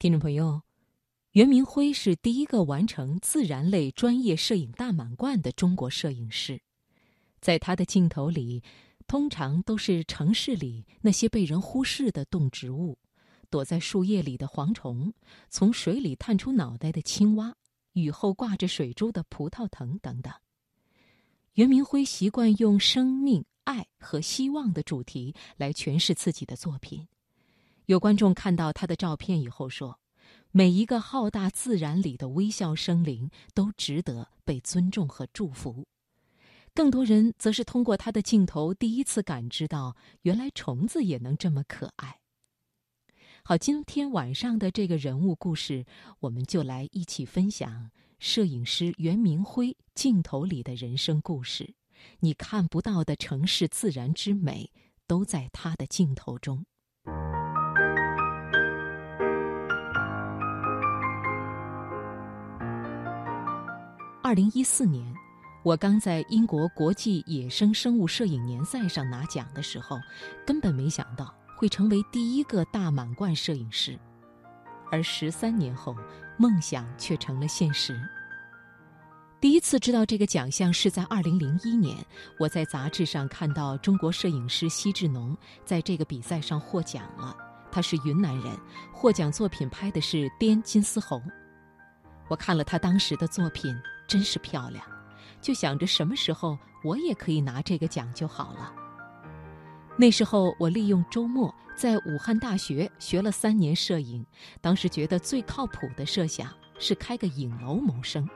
听众朋友，袁明辉是第一个完成自然类专业摄影大满贯的中国摄影师。在他的镜头里，通常都是城市里那些被人忽视的动植物，躲在树叶里的蝗虫，从水里探出脑袋的青蛙，雨后挂着水珠的葡萄藤等等。袁明辉习惯用生命、爱和希望的主题来诠释自己的作品。有观众看到他的照片以后说：“每一个浩大自然里的微笑生灵都值得被尊重和祝福。”更多人则是通过他的镜头第一次感知到，原来虫子也能这么可爱。好，今天晚上的这个人物故事，我们就来一起分享摄影师袁明辉镜头里的人生故事。你看不到的城市自然之美，都在他的镜头中。二零一四年，我刚在英国国际野生生物摄影年赛上拿奖的时候，根本没想到会成为第一个大满贯摄影师。而十三年后，梦想却成了现实。第一次知道这个奖项是在二零零一年，我在杂志上看到中国摄影师奚志农在这个比赛上获奖了。他是云南人，获奖作品拍的是滇金丝猴。我看了他当时的作品。真是漂亮，就想着什么时候我也可以拿这个奖就好了。那时候我利用周末在武汉大学学了三年摄影，当时觉得最靠谱的设想是开个影楼谋生。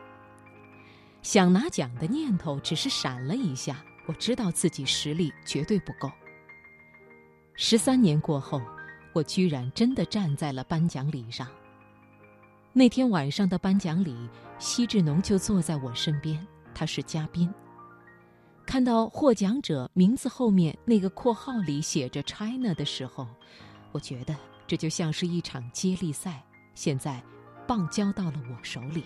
想拿奖的念头只是闪了一下，我知道自己实力绝对不够。十三年过后，我居然真的站在了颁奖礼上。那天晚上的颁奖礼，奚志农就坐在我身边，他是嘉宾。看到获奖者名字后面那个括号里写着 “China” 的时候，我觉得这就像是一场接力赛。现在，棒交到了我手里。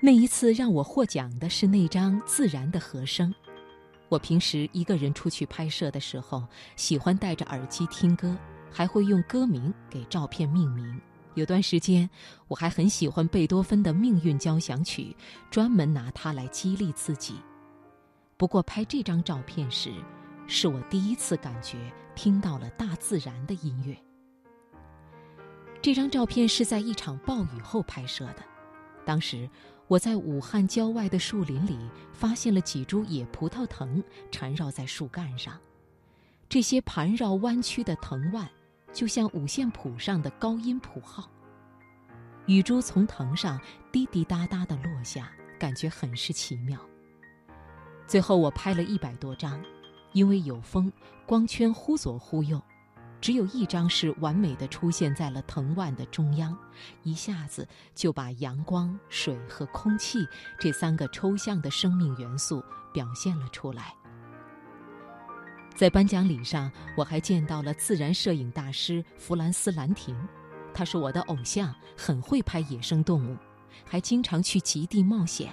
那一次让我获奖的是那张自然的和声。我平时一个人出去拍摄的时候，喜欢戴着耳机听歌，还会用歌名给照片命名。有段时间，我还很喜欢贝多芬的《命运交响曲》，专门拿它来激励自己。不过，拍这张照片时，是我第一次感觉听到了大自然的音乐。这张照片是在一场暴雨后拍摄的，当时我在武汉郊外的树林里发现了几株野葡萄藤缠绕在树干上，这些盘绕弯曲的藤蔓。就像五线谱上的高音谱号，雨珠从藤上滴滴答答的落下，感觉很是奇妙。最后我拍了一百多张，因为有风，光圈忽左忽右，只有一张是完美的出现在了藤蔓的中央，一下子就把阳光、水和空气这三个抽象的生命元素表现了出来。在颁奖礼上，我还见到了自然摄影大师弗兰斯·兰廷，他是我的偶像，很会拍野生动物，还经常去极地冒险。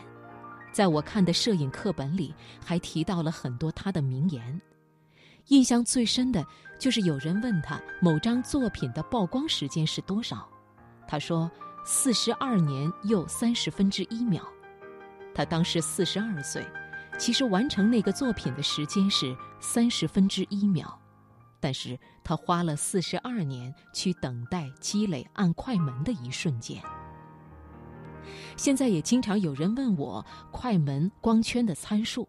在我看的摄影课本里，还提到了很多他的名言。印象最深的就是有人问他某张作品的曝光时间是多少，他说四十二年又三十分之一秒。他当时四十二岁。其实完成那个作品的时间是三十分之一秒，但是他花了四十二年去等待积累按快门的一瞬间。现在也经常有人问我快门光圈的参数，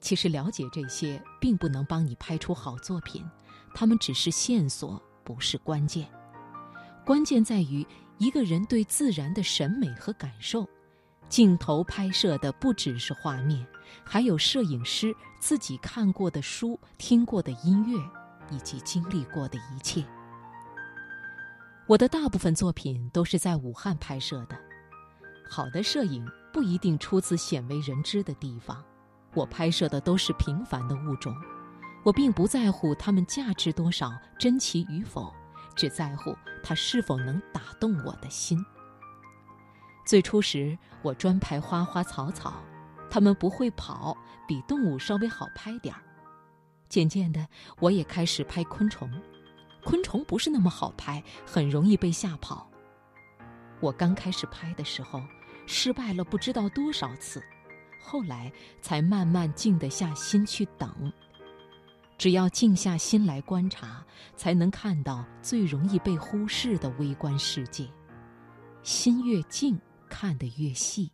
其实了解这些并不能帮你拍出好作品，它们只是线索，不是关键。关键在于一个人对自然的审美和感受。镜头拍摄的不只是画面，还有摄影师自己看过的书、听过的音乐，以及经历过的一切。我的大部分作品都是在武汉拍摄的。好的摄影不一定出自鲜为人知的地方，我拍摄的都是平凡的物种。我并不在乎它们价值多少、珍奇与否，只在乎它是否能打动我的心。最初时，我专拍花花草草，它们不会跑，比动物稍微好拍点儿。渐渐的，我也开始拍昆虫。昆虫不是那么好拍，很容易被吓跑。我刚开始拍的时候，失败了不知道多少次，后来才慢慢静得下心去等。只要静下心来观察，才能看到最容易被忽视的微观世界。心越静，看得越细。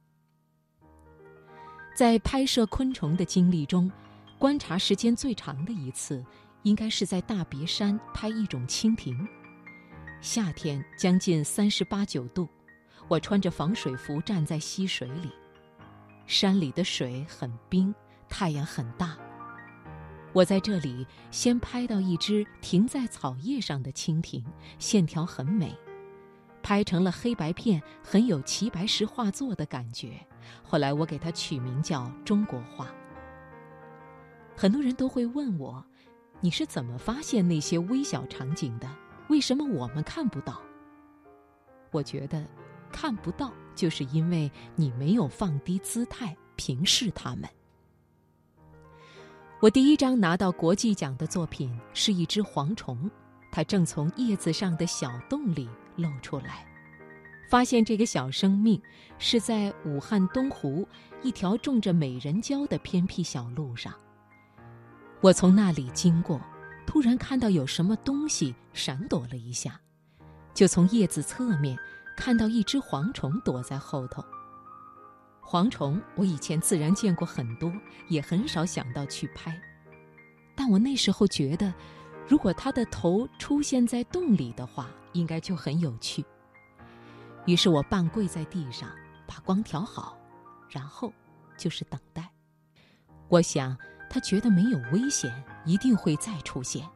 在拍摄昆虫的经历中，观察时间最长的一次，应该是在大别山拍一种蜻蜓。夏天将近三十八九度，我穿着防水服站在溪水里，山里的水很冰，太阳很大。我在这里先拍到一只停在草叶上的蜻蜓，线条很美，拍成了黑白片，很有齐白石画作的感觉。后来我给它取名叫“中国画”。很多人都会问我：“你是怎么发现那些微小场景的？为什么我们看不到？”我觉得，看不到就是因为你没有放低姿态平视他们。我第一张拿到国际奖的作品是一只蝗虫，它正从叶子上的小洞里露出来。发现这个小生命是在武汉东湖一条种着美人蕉的偏僻小路上。我从那里经过，突然看到有什么东西闪躲了一下，就从叶子侧面看到一只蝗虫躲在后头。蝗虫，我以前自然见过很多，也很少想到去拍。但我那时候觉得，如果他的头出现在洞里的话，应该就很有趣。于是我半跪在地上，把光调好，然后就是等待。我想，他觉得没有危险，一定会再出现。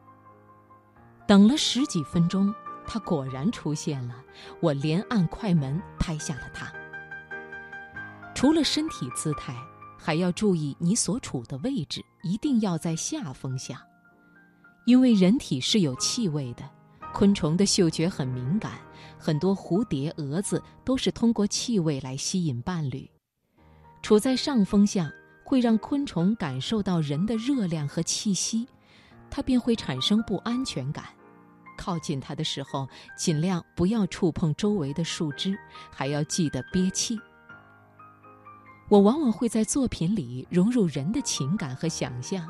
等了十几分钟，他果然出现了。我连按快门拍下了他。除了身体姿态，还要注意你所处的位置，一定要在下风向，因为人体是有气味的，昆虫的嗅觉很敏感，很多蝴蝶、蛾子都是通过气味来吸引伴侣。处在上风向会让昆虫感受到人的热量和气息，它便会产生不安全感。靠近它的时候，尽量不要触碰周围的树枝，还要记得憋气。我往往会在作品里融入人的情感和想象，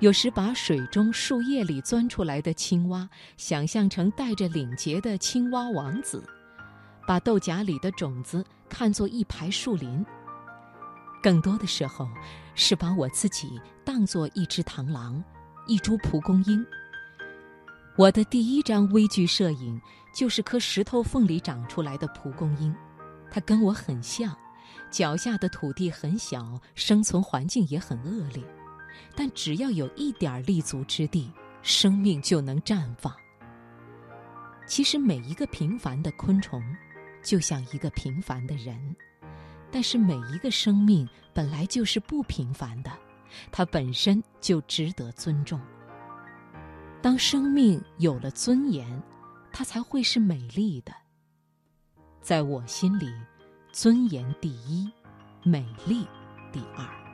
有时把水中树叶里钻出来的青蛙想象成戴着领结的青蛙王子，把豆荚里的种子看作一排树林。更多的时候，是把我自己当作一只螳螂，一株蒲公英。我的第一张微距摄影就是颗石头缝里长出来的蒲公英，它跟我很像。脚下的土地很小，生存环境也很恶劣，但只要有一点立足之地，生命就能绽放。其实每一个平凡的昆虫，就像一个平凡的人，但是每一个生命本来就是不平凡的，它本身就值得尊重。当生命有了尊严，它才会是美丽的。在我心里。尊严第一，美丽第二。